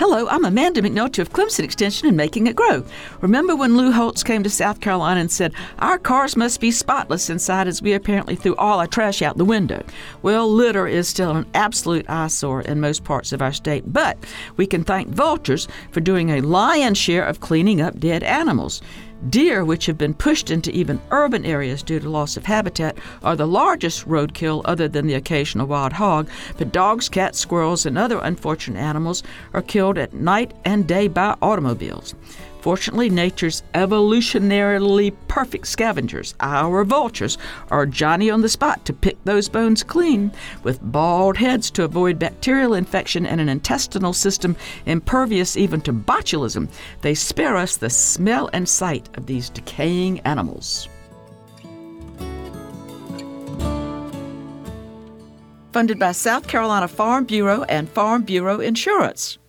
Hello, I'm Amanda McNulty of Clemson Extension and Making It Grow. Remember when Lou Holtz came to South Carolina and said, Our cars must be spotless inside as we apparently threw all our trash out the window? Well, litter is still an absolute eyesore in most parts of our state, but we can thank vultures for doing a lion's share of cleaning up dead animals. Deer, which have been pushed into even urban areas due to loss of habitat, are the largest roadkill other than the occasional wild hog, but dogs, cats, squirrels, and other unfortunate animals are killed at night and day by automobiles. Fortunately, nature's evolutionarily perfect scavengers, our vultures, are Johnny on the spot to pick those bones clean. With bald heads to avoid bacterial infection and an intestinal system impervious even to botulism, they spare us the smell and sight of these decaying animals. Funded by South Carolina Farm Bureau and Farm Bureau Insurance.